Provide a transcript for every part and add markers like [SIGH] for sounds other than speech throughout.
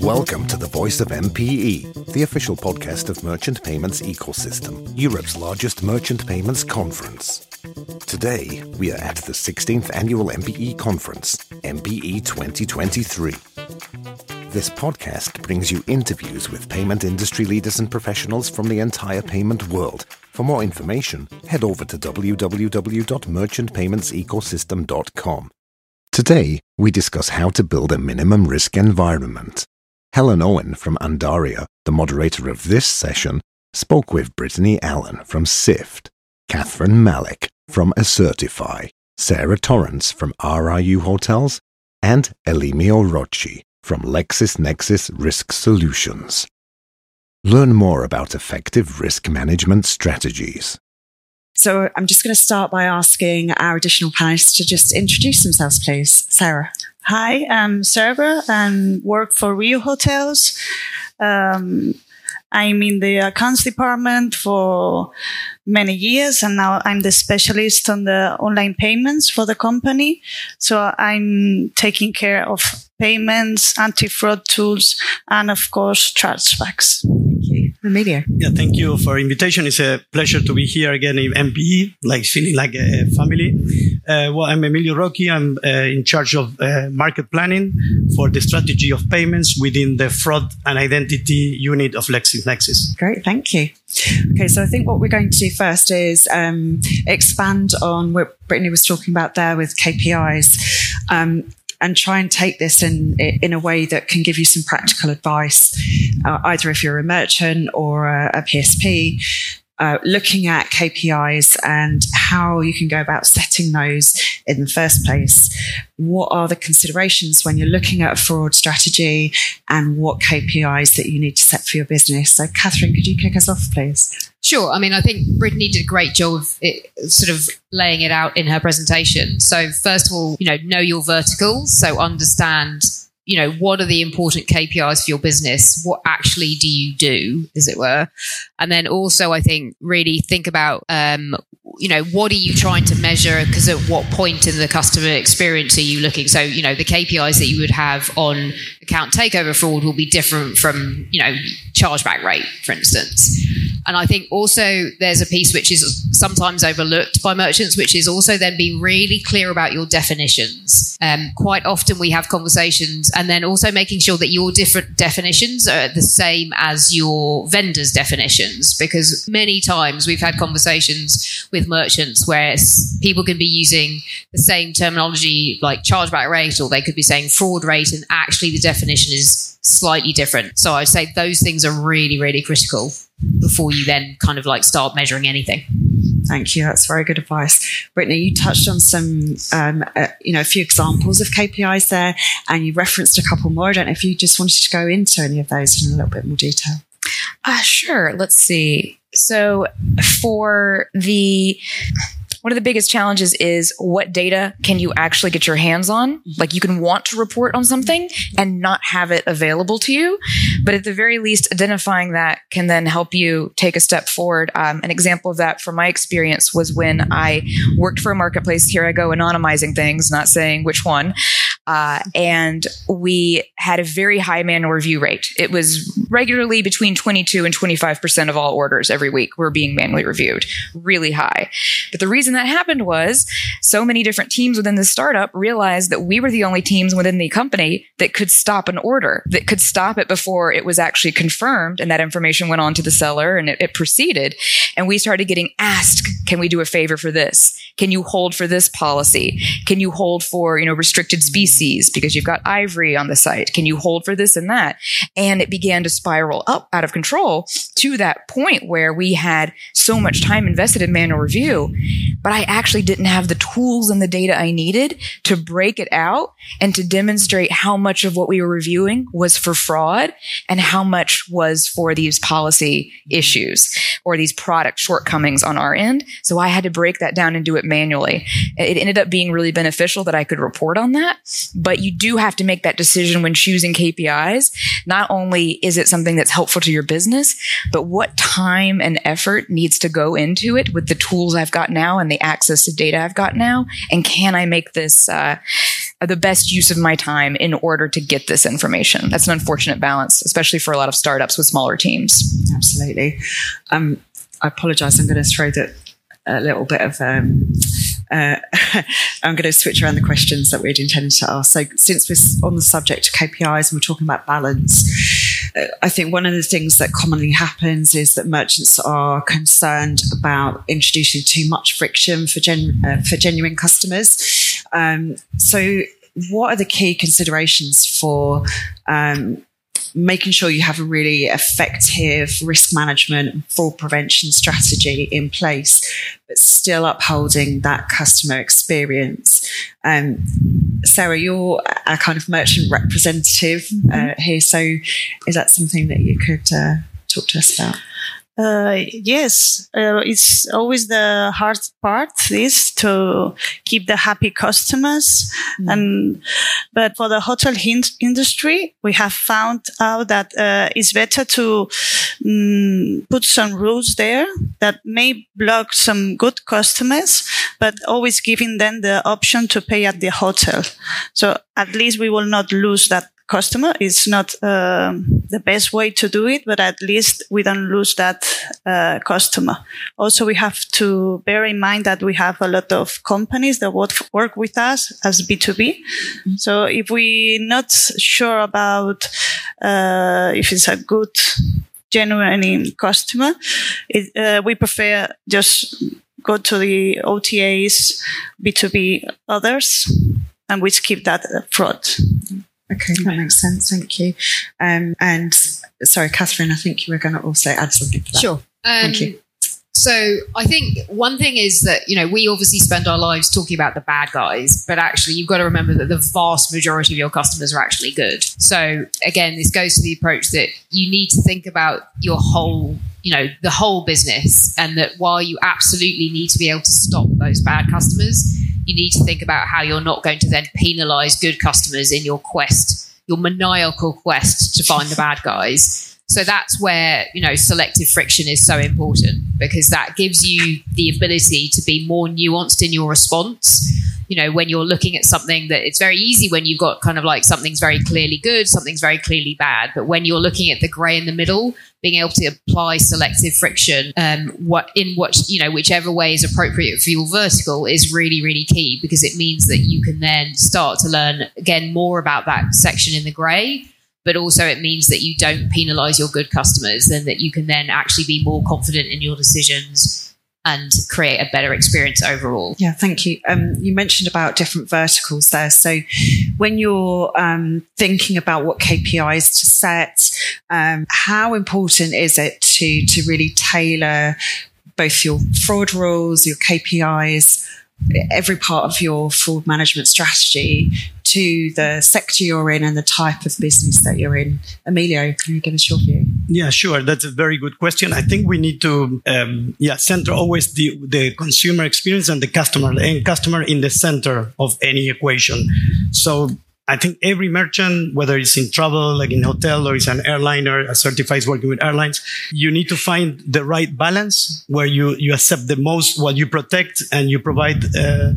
Welcome to the Voice of MPE, the official podcast of Merchant Payments Ecosystem, Europe's largest merchant payments conference. Today, we are at the 16th annual MPE conference, MPE 2023. This podcast brings you interviews with payment industry leaders and professionals from the entire payment world. For more information, head over to www.merchantpaymentsecosystem.com. Today, we discuss how to build a minimum risk environment. Helen Owen from Andaria, the moderator of this session, spoke with Brittany Allen from SIFT, Catherine Malec from Accertify, Sarah Torrens from RIU Hotels, and Emilio Rocchi from LexisNexis Risk Solutions. Learn more about effective risk management strategies. So I'm just going to start by asking our additional panelists to just introduce themselves, please. Sarah. Hi, I'm Sarah and work for RIU Hotels. Um, I'm in the accounts department for many years and now I'm the specialist on the online payments for the company. So I'm taking care of payments, anti-fraud tools, and of course, chargebacks. Emilio. Yeah, thank you for invitation. It's a pleasure to be here again in MPE, like feeling like a family. Uh, well, I'm Emilio Rocchi. I'm uh, in charge of uh, market planning for the strategy of payments within the fraud and identity unit of LexisNexis. Great, thank you. Okay, so I think what we're going to do first is um, expand on what Brittany was talking about there with KPIs. Um, and try and take this in in a way that can give you some practical advice, uh, either if you're a merchant or a, a PSP, uh, looking at KPIs and how you can go about setting those in the first place. What are the considerations when you're looking at a fraud strategy and what KPIs that you need to set for your business? So, Catherine, could you kick us off, please? Sure. I mean, I think Brittany did a great job of it, sort of laying it out in her presentation. So, first of all, you know, know your verticals. So, understand you know, what are the important KPIs for your business? What actually do you do, as it were? And then also, I think really think about, um, you know, what are you trying to measure? Because at what point in the customer experience are you looking? So, you know, the KPIs that you would have on account takeover fraud will be different from, you know, chargeback rate, for instance. And I think also there's a piece which is sometimes overlooked by merchants, which is also then being really clear about your definitions. Um, quite often we have conversations and then also making sure that your different definitions are the same as your vendor's definitions, because many times we've had conversations with merchants where people can be using the same terminology like chargeback rate, or they could be saying fraud rate, and actually the definition is slightly different. So I'd say those things are really, really critical before you then kind of like start measuring anything. Thank you. That's very good advice. Brittany, you touched on some, um, uh, you know, a few examples of KPIs there, and you referenced a couple more. I don't know if you just wanted to go into any of those in a little bit more detail. Uh, sure. Let's see. So for the one of the biggest challenges is what data can you actually get your hands on? Like you can want to report on something and not have it available to you. But at the very least, identifying that can then help you take a step forward. Um, an example of that from my experience was when I worked for a marketplace. Here I go anonymizing things, not saying which one. Uh, and we had a very high manual review rate. It was regularly between 22 and 25% of all orders every week were being manually reviewed, really high. But the reason that happened was so many different teams within the startup realized that we were the only teams within the company that could stop an order, that could stop it before it was actually confirmed. And that information went on to the seller and it, it proceeded. And we started getting asked, can we do a favor for this? Can you hold for this policy? Can you hold for, you know, restricted species because you've got ivory on the site? Can you hold for this and that? And it began to spiral up out of control to that point where we had so much time invested in manual review, but I actually didn't have the tools and the data I needed to break it out and to demonstrate how much of what we were reviewing was for fraud and how much was for these policy issues or these product shortcomings on our end. So I had to break that down and do it manually. It ended up being really beneficial that I could report on that. But you do have to make that decision when choosing KPIs. Not only is it something that's helpful to your business, but what time and effort needs to go into it with the tools I've got now and the access to data I've got now. And can I make this uh, the best use of my time in order to get this information. That's an unfortunate balance, especially for a lot of startups with smaller teams. Absolutely. Um, I apologize. I'm going to throw that a little bit of um, uh, [LAUGHS] I'm going to switch around the questions that we'd intended to ask. So, since we're on the subject of KPIs and we're talking about balance, uh, I think one of the things that commonly happens is that merchants are concerned about introducing too much friction for gen- uh, for genuine customers. Um, so, what are the key considerations for um, making sure you have a really effective risk management and fraud prevention strategy in place, but still upholding that customer experience. Um, Sarah, you're a kind of merchant representative mm-hmm. uh, here. So is that something that you could uh, talk to us about? Uh, yes, uh, it's always the hard part is to keep the happy customers. Mm. And, but for the hotel industry, we have found out that, uh, it's better to um, put some rules there that may block some good customers, but always giving them the option to pay at the hotel. So at least we will not lose that customer. It's not um, the best way to do it, but at least we don't lose that uh, customer. Also, we have to bear in mind that we have a lot of companies that would work with us as B2B. Mm-hmm. So if we're not sure about uh, if it's a good, genuine customer, it, uh, we prefer just go to the OTAs, B2B others, and we skip that fraud. Okay, that makes sense. Thank you. Um, and sorry, Catherine, I think you were going to also add something to that. Sure. Um, Thank you. So I think one thing is that, you know, we obviously spend our lives talking about the bad guys, but actually you've got to remember that the vast majority of your customers are actually good. So again, this goes to the approach that you need to think about your whole, you know, the whole business and that while you absolutely need to be able to stop those bad customers, you need to think about how you're not going to then penalize good customers in your quest, your maniacal quest to find the bad guys. So that's where, you know, selective friction is so important because that gives you the ability to be more nuanced in your response. You know, when you're looking at something that it's very easy when you've got kind of like something's very clearly good, something's very clearly bad. But when you're looking at the gray in the middle, being able to apply selective friction, um, what in what, you know, whichever way is appropriate for your vertical is really, really key because it means that you can then start to learn again more about that section in the gray but also it means that you don't penalize your good customers and that you can then actually be more confident in your decisions and create a better experience overall. Yeah, thank you. Um, you mentioned about different verticals there. So when you're um, thinking about what KPIs to set, um, how important is it to to really tailor both your fraud rules, your KPIs, every part of your fraud management strategy to the sector you're in and the type of business that you're in. Emilio, can you give us your view? Yeah, sure. That's a very good question. I think we need to, um, yeah, center always the, the consumer experience and the customer and customer in the center of any equation. So I think every merchant, whether it's in travel, like in hotel, or it's an airliner, Accertify's working with airlines, you need to find the right balance where you, you accept the most what you protect and you provide, uh,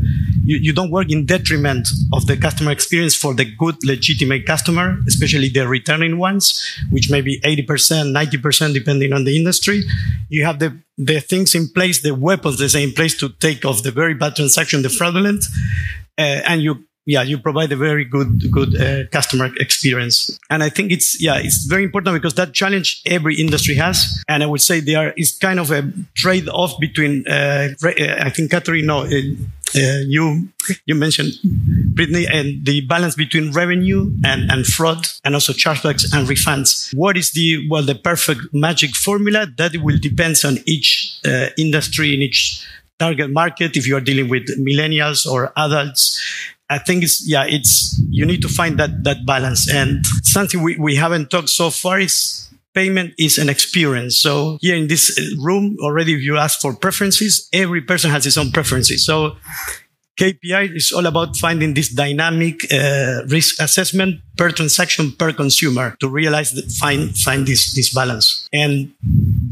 you, you don't work in detriment of the customer experience for the good, legitimate customer, especially the returning ones, which may be 80%, 90%, depending on the industry. You have the, the things in place, the weapons say in place to take off the very bad transaction, the fraudulent, uh, and you yeah, you provide a very good, good uh, customer experience. And I think it's, yeah, it's very important because that challenge every industry has. And I would say there is kind of a trade off between, uh, uh, I think Catherine, no, uh, uh, you, you mentioned Brittany and the balance between revenue and, and fraud and also chargebacks and refunds. What is the, well, the perfect magic formula that will depends on each uh, industry in each target market if you are dealing with millennials or adults I think it's yeah, it's you need to find that that balance. And something we, we haven't talked so far is payment is an experience. So here in this room already, if you ask for preferences, every person has his own preferences. So KPI is all about finding this dynamic uh, risk assessment per transaction per consumer to realize that find find this this balance. And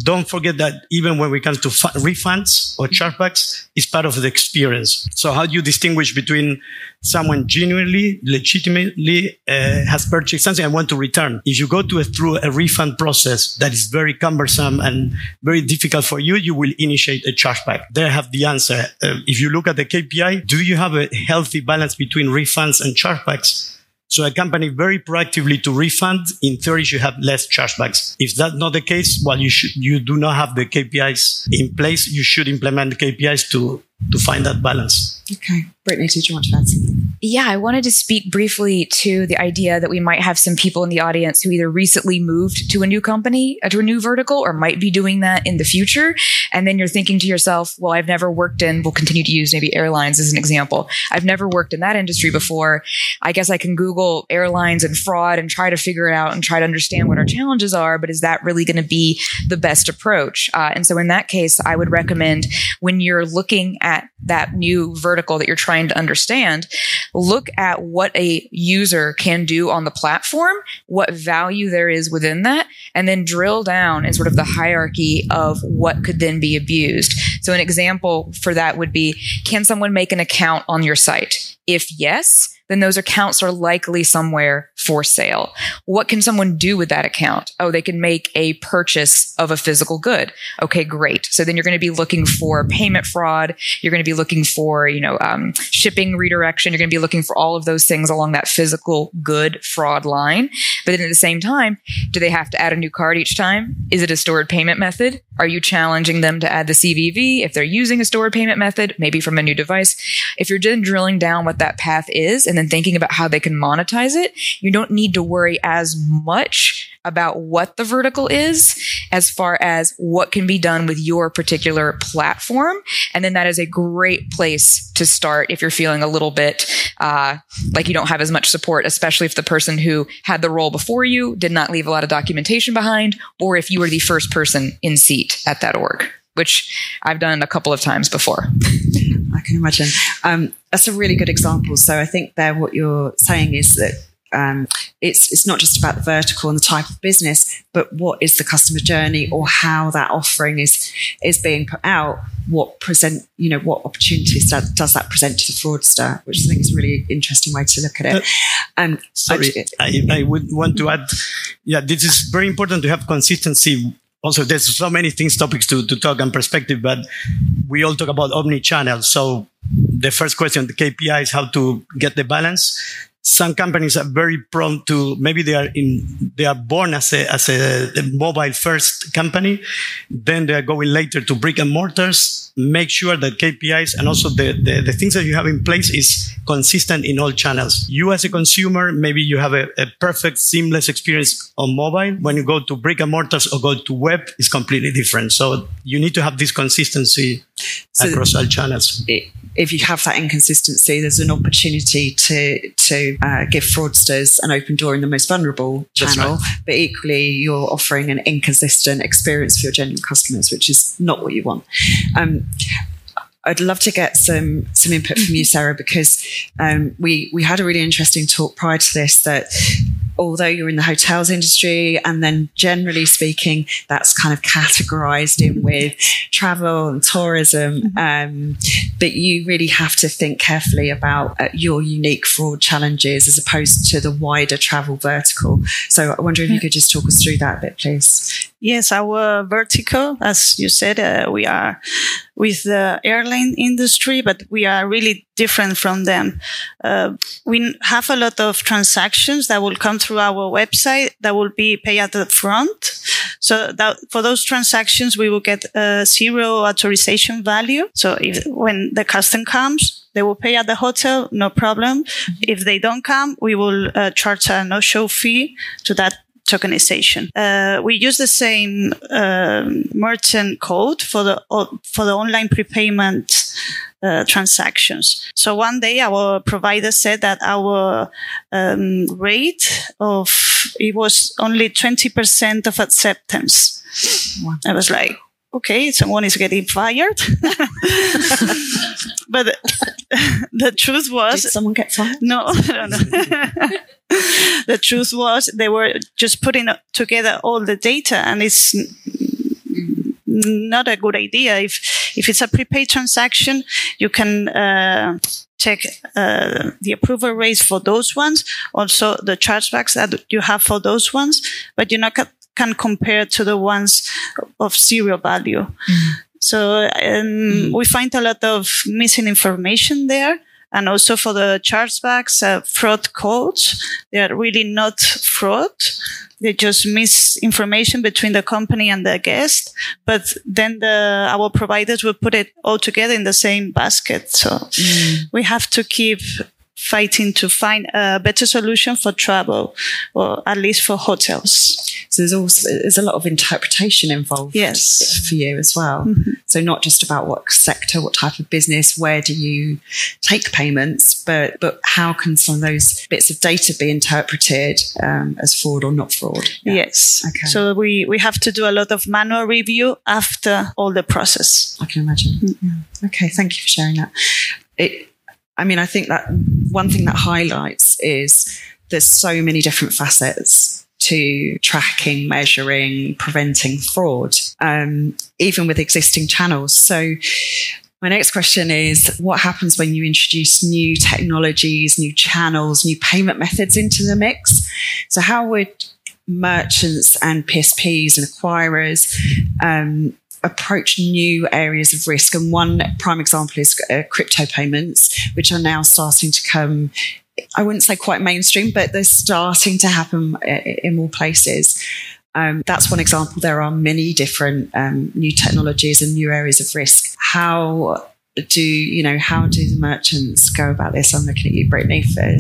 don't forget that even when we come to fu- refunds or chargebacks, it's part of the experience. So how do you distinguish between someone genuinely, legitimately uh, has purchased something and want to return? If you go to a, through a refund process that is very cumbersome and very difficult for you, you will initiate a chargeback. There have the answer. Uh, if you look at the KPI, do you have a healthy balance between refunds and chargebacks? So a company very proactively to refund, in theory, should have less chargebacks. If that's not the case, well, you should, you do not have the KPIs in place. You should implement KPIs to, to find that balance. Okay. Brittany, did you want to add something? Yeah, I wanted to speak briefly to the idea that we might have some people in the audience who either recently moved to a new company, uh, to a new vertical, or might be doing that in the future. And then you're thinking to yourself, well, I've never worked in, we'll continue to use maybe airlines as an example. I've never worked in that industry before. I guess I can Google airlines and fraud and try to figure it out and try to understand what our challenges are. But is that really going to be the best approach? Uh, and so in that case, I would recommend when you're looking at that new vertical that you're trying to understand, look at what a user can do on the platform, what value there is within that, and then drill down in sort of the hierarchy of what could then be abused. So an example for that would be, can someone make an account on your site? If yes, then those accounts are likely somewhere for sale. What can someone do with that account? Oh, they can make a purchase of a physical good. Okay, great. So then you're going to be looking for payment fraud. You're going to be looking for, you know, um, shipping redirection. You're going to be looking for all of those things along that physical good fraud line. But then at the same time, do they have to add a new card each time? Is it a stored payment method? Are you challenging them to add the CVV if they're using a stored payment method, maybe from a new device? If you're then drilling down what that path is and then thinking about how they can monetize it, you don't need to worry as much about what the vertical is as far as what can be done with your particular platform. And then that is a great place to start if you're feeling a little bit uh, like you don't have as much support, especially if the person who had the role before you did not leave a lot of documentation behind, or if you were the first person in seat at that org, which I've done a couple of times before. [LAUGHS] I can imagine. Um, that's a really good example. So I think there, what you're saying is that um, it's it's not just about the vertical and the type of business, but what is the customer journey or how that offering is is being put out. What present you know what opportunities does, does that present to the fraudster, which I think is a really interesting way to look at it. Um, Sorry, I, I would want to add. Yeah, this is very important to have consistency also there's so many things topics to, to talk and perspective but we all talk about omni-channel so the first question the kpi is how to get the balance some companies are very prone to maybe they are in they are born as a as a, a, mobile first company then they are going later to brick and mortars. Make sure that kpis and also the, the, the things that you have in place is consistent in all channels. You as a consumer maybe you have a, a perfect seamless experience on mobile. When you go to brick and mortars or go to web it's completely different. So you need to have this consistency so across all channels if you have that inconsistency there's an opportunity to to uh, give fraudsters an open door in the most vulnerable channel, right. but equally you're offering an inconsistent experience for your genuine customers, which is not what you want. Um, I'd love to get some some input from you, Sarah, because um, we we had a really interesting talk prior to this that although you're in the hotels industry, and then generally speaking, that's kind of categorized in with travel and tourism. Mm-hmm. Um, but you really have to think carefully about uh, your unique fraud challenges as opposed to the wider travel vertical. So I wonder if you could just talk us through that a bit, please. Yes, our vertical, as you said, uh, we are with the airline industry, but we are really different from them. Uh, we have a lot of transactions that will come through our website that will be paid at the front. So that for those transactions, we will get a zero authorization value. So if when the custom comes, they will pay at the hotel, no problem. Mm-hmm. If they don't come, we will uh, charge a no-show fee to that tokenization. Uh, we use the same uh, merchant code for the for the online prepayment uh, transactions. So one day our provider said that our um, rate of it was only twenty percent of acceptance. Wow. I was like, okay, someone is getting fired. [LAUGHS] but the truth was, Did someone get fired? No, [LAUGHS] no, no. [LAUGHS] the truth was they were just putting together all the data, and it's not a good idea. If if it's a prepaid transaction, you can uh, check uh, the approval rates for those ones, also the chargebacks that you have for those ones, but you're not can compare to the ones of zero value. Mm-hmm. So um, mm-hmm. we find a lot of missing information there. And also for the chargebacks, uh, fraud codes, they are really not fraud. They just miss information between the company and the guest. But then the, our providers will put it all together in the same basket. So mm. we have to keep fighting to find a better solution for travel or at least for hotels. So there's also there's a lot of interpretation involved yes. for you as well. Mm-hmm. So not just about what sector, what type of business, where do you take payments, but but how can some of those bits of data be interpreted um, as fraud or not fraud? Yeah. Yes. Okay. So we we have to do a lot of manual review after all the process. I can imagine. Mm-hmm. Okay, thank you for sharing that. It, I mean, I think that one thing that highlights is there's so many different facets to tracking, measuring, preventing fraud, um, even with existing channels. So, my next question is what happens when you introduce new technologies, new channels, new payment methods into the mix? So, how would merchants and PSPs and acquirers um, approach new areas of risk. And one prime example is uh, crypto payments, which are now starting to come. I wouldn't say quite mainstream, but they're starting to happen uh, in more places. Um, that's one example. There are many different um, new technologies and new areas of risk. How do you know? How do the merchants go about this? I'm looking at you, Brittany, for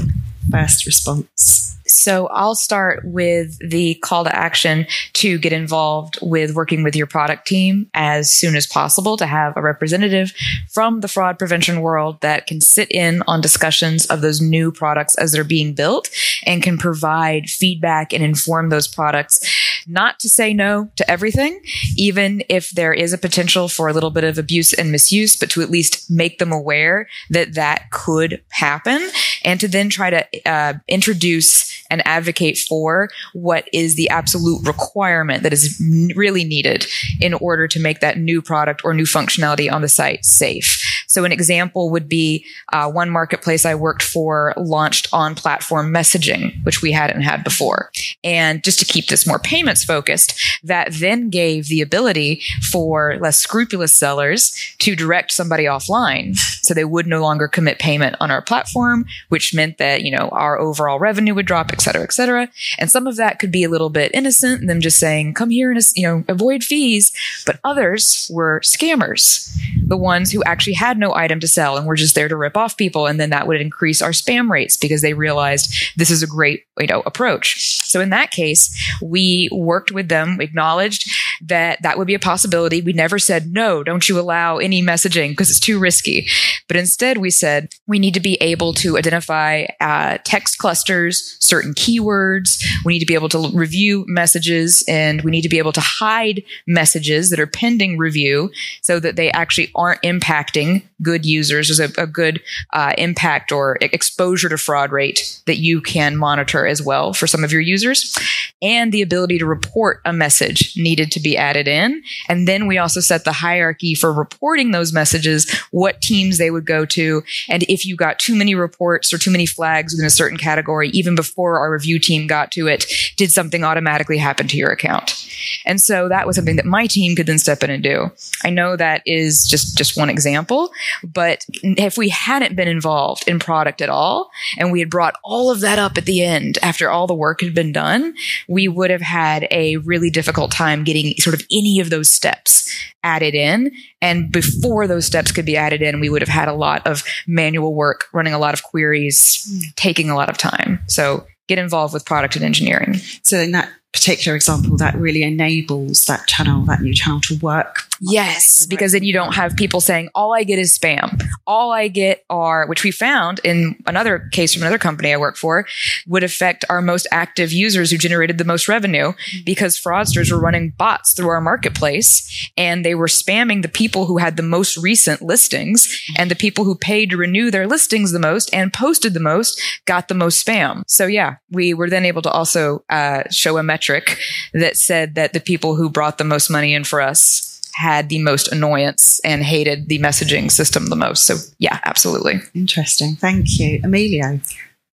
first response. So I'll start with the call to action to get involved with working with your product team as soon as possible to have a representative from the fraud prevention world that can sit in on discussions of those new products as they're being built and can provide feedback and inform those products not to say no to everything, even if there is a potential for a little bit of abuse and misuse, but to at least make them aware that that could happen and to then try to uh, introduce and advocate for what is the absolute requirement that is really needed in order to make that new product or new functionality on the site safe. So an example would be uh, one marketplace I worked for launched on platform messaging, which we hadn't had before. And just to keep this more payments focused, that then gave the ability for less scrupulous sellers to direct somebody offline. So they would no longer commit payment on our platform, which meant that, you know, our overall revenue would drop, et cetera, et cetera. And some of that could be a little bit innocent, them just saying, come here and, you know, avoid fees. But others were scammers, the ones who actually had no item to sell and were just there to rip off people. And then that would increase our spam rates because they realized this is a great, you know, approach. So in that case, we worked with them, acknowledged that that would be a possibility. We never said, no, don't you allow any messaging because it's too risky. But instead, we said we need to be able to identify uh, text clusters, certain keywords. We need to be able to review messages and we need to be able to hide messages that are pending review so that they actually aren't impacting good users. There's a, a good uh, impact or exposure to fraud rate that you can monitor as well for some of your users. And the ability to report a message needed to be added in. And then we also set the hierarchy for reporting those messages, what teams they would go to. And if you got too many reports or too many flags within a certain category, even before our review team got to it, did something automatically happen to your account? And so that was something that my team could then step in and do. I know that is just, just one example, but if we hadn't been involved in product at all and we had brought all of that up at the end after all the work had been done, we would have had a really difficult time getting sort of any of those steps added in. And before those steps could be added in, we would have had a lot of manual work, running a lot of queries, hmm. taking a lot of time. So get involved with product and engineering. So that particular example that really enables that channel, that new channel to work. Yes, because then you don't have people saying, all I get is spam. All I get are, which we found in another case from another company I work for, would affect our most active users who generated the most revenue because fraudsters were running bots through our marketplace and they were spamming the people who had the most recent listings and the people who paid to renew their listings the most and posted the most got the most spam. So yeah, we were then able to also uh, show a metric metric that said that the people who brought the most money in for us had the most annoyance and hated the messaging system the most. So yeah, absolutely. Interesting. Thank you. Emilio.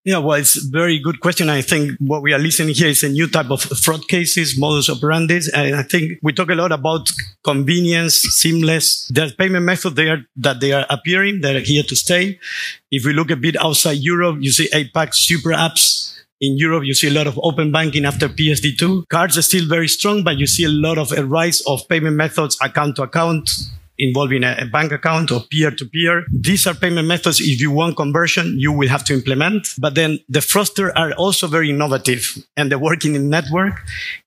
Yeah, well, it's a very good question. I think what we are listening here is a new type of fraud cases, modus operandi. And I think we talk a lot about convenience, seamless. There's payment methods there that they are appearing, that are here to stay. If we look a bit outside Europe, you see APAC super apps. In Europe, you see a lot of open banking after PSD2. Cards are still very strong, but you see a lot of a rise of payment methods, account to account, involving a, bank account or peer to peer. These are payment methods. If you want conversion, you will have to implement. But then the fraudsters are also very innovative and they're working in network.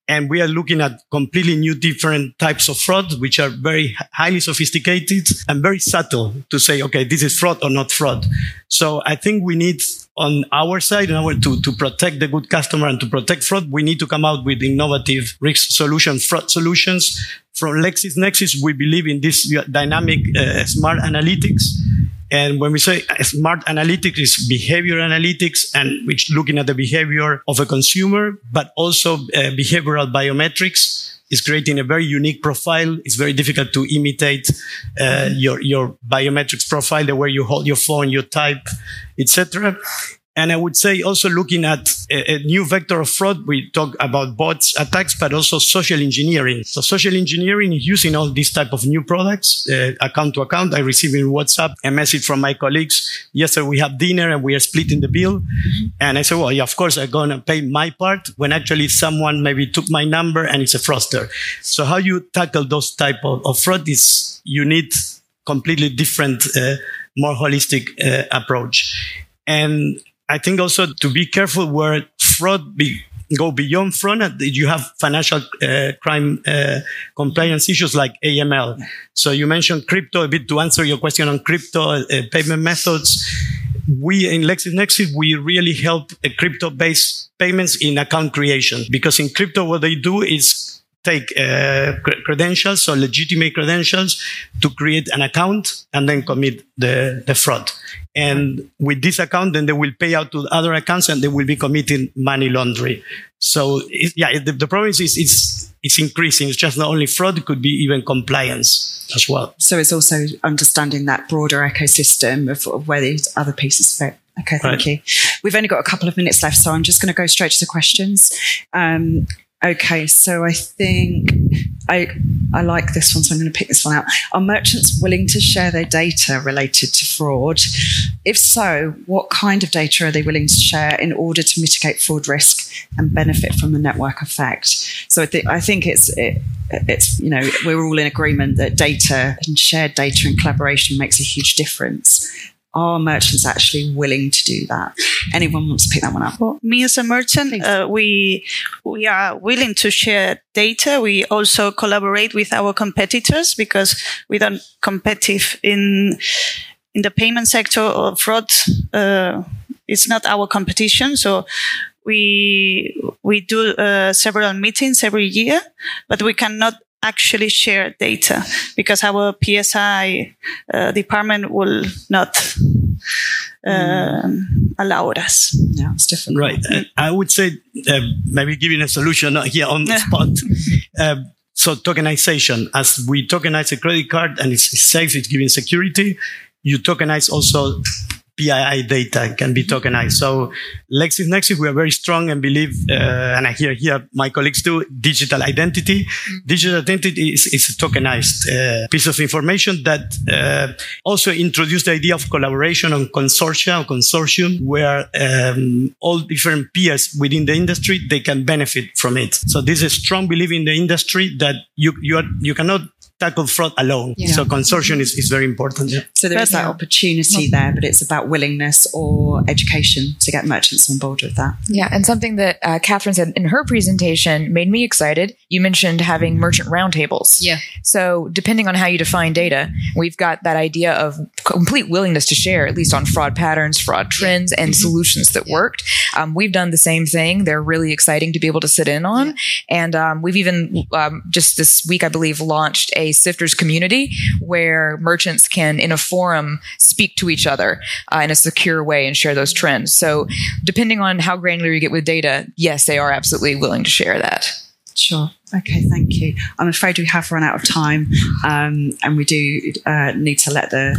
And we are looking at completely new different types of fraud, which are very highly sophisticated and very subtle to say, okay, this is fraud or not fraud. So I think we need on our side, in order to, to protect the good customer and to protect fraud, we need to come out with innovative risk solution, fraud solutions. From LexisNexis, we believe in this dynamic uh, smart analytics. And when we say smart analytics is behavior analytics and which looking at the behavior of a consumer, but also uh, behavioral biometrics is creating a very unique profile. It's very difficult to imitate uh, your your biometrics profile, the way you hold your phone, your type, etc. And I would say also looking at a, a, new vector of fraud, we talk about bots attacks, but also social engineering. So social engineering is using all these type of new products, uh, account to account. I received in WhatsApp a message from my colleagues. Yesterday we have dinner and we are splitting the bill. And I said, well, yeah, of course I'm going to pay my part when actually someone maybe took my number and it's a fraudster. So how you tackle those type of, of fraud is you need completely different, uh, more holistic uh, approach. And I think also to be careful where fraud be, go beyond fraud. You have financial uh, crime uh, compliance issues like AML. So you mentioned crypto a bit to answer your question on crypto uh, payment methods. We in LexisNexis, we really help crypto-based payments in account creation because in crypto, what they do is take uh, credentials, or legitimate credentials, to create an account and then commit the, the fraud. And with this account, then they will pay out to other accounts and they will be committing money laundering. So it, yeah, the, the problem is it's, it's increasing. It's just not only fraud, it could be even compliance as well. So it's also understanding that broader ecosystem of, of where these other pieces fit. Okay, thank right. you. We've only got a couple of minutes left, so I'm just going to go straight to the questions. Um, Okay, so I think I I like this one, so I'm going to pick this one out. Are merchants willing to share their data related to fraud? If so, what kind of data are they willing to share in order to mitigate fraud risk and benefit from the network effect? So I think I think it's it, it's you know we're all in agreement that data and shared data and collaboration makes a huge difference are merchants actually willing to do that? Anyone wants to pick that one up? Well, me as a merchant, uh, we we are willing to share data. We also collaborate with our competitors because we don't compete in in the payment sector or fraud. Uh, it's not our competition, so we we do uh, several meetings every year, but we cannot actually share data because our PCI uh, department will not uh, allow us. Yeah, it's different. Right. Uh, I would say uh, maybe giving a solution here on the spot. Uh, so tokenization, as we tokenize a credit card and it's safe, it's giving security. You tokenize also PII data can be tokenized. So LexisNexis, we are very strong and believe, uh, and I hear here my colleagues do, digital identity. Mm-hmm. Digital identity is, is a tokenized uh, piece of information that uh, also introduced the idea of collaboration on consortia or consortium where um, all different peers within the industry, they can benefit from it. So this is a strong belief in the industry that you, you, are, you cannot tackle fraud alone. Yeah. So consortium is, is very important. Yeah. So there is that opportunity there, but it's about willingness or education to get merchants on board with that. Yeah. And something that uh, Catherine said in her presentation made me excited. You mentioned having merchant roundtables. Yeah. So depending on how you define data, we've got that idea of complete willingness to share, at least on fraud patterns, fraud trends, and mm-hmm. solutions that worked. Um, we've done the same thing. They're really exciting to be able to sit in on. And um, we've even um, just this week, I believe, launched a Sifters community where merchants can, in a forum, speak to each other uh, in a secure way and share those trends. So, depending on how granular you get with data, yes, they are absolutely willing to share that. Sure. Okay, thank you. I'm afraid we have run out of time, um, and we do uh, need to let the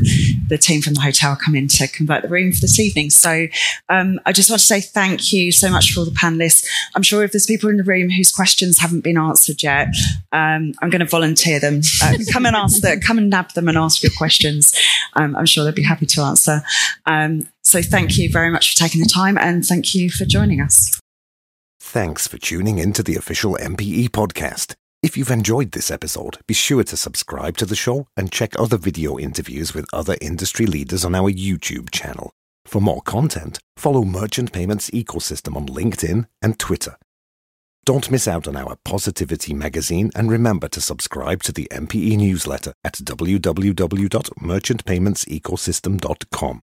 the team from the hotel come in to convert the room for this evening. So, um, I just want to say thank you so much for all the panelists. I'm sure if there's people in the room whose questions haven't been answered yet, um, I'm going to volunteer them. Uh, come and ask them. Come and nab them and ask your questions. Um, I'm sure they'd be happy to answer. Um, so, thank you very much for taking the time, and thank you for joining us. Thanks for tuning in to the official MPE podcast. If you've enjoyed this episode, be sure to subscribe to the show and check other video interviews with other industry leaders on our YouTube channel. For more content, follow Merchant Payments Ecosystem on LinkedIn and Twitter. Don't miss out on our Positivity magazine and remember to subscribe to the MPE newsletter at www.merchantpaymentsecosystem.com.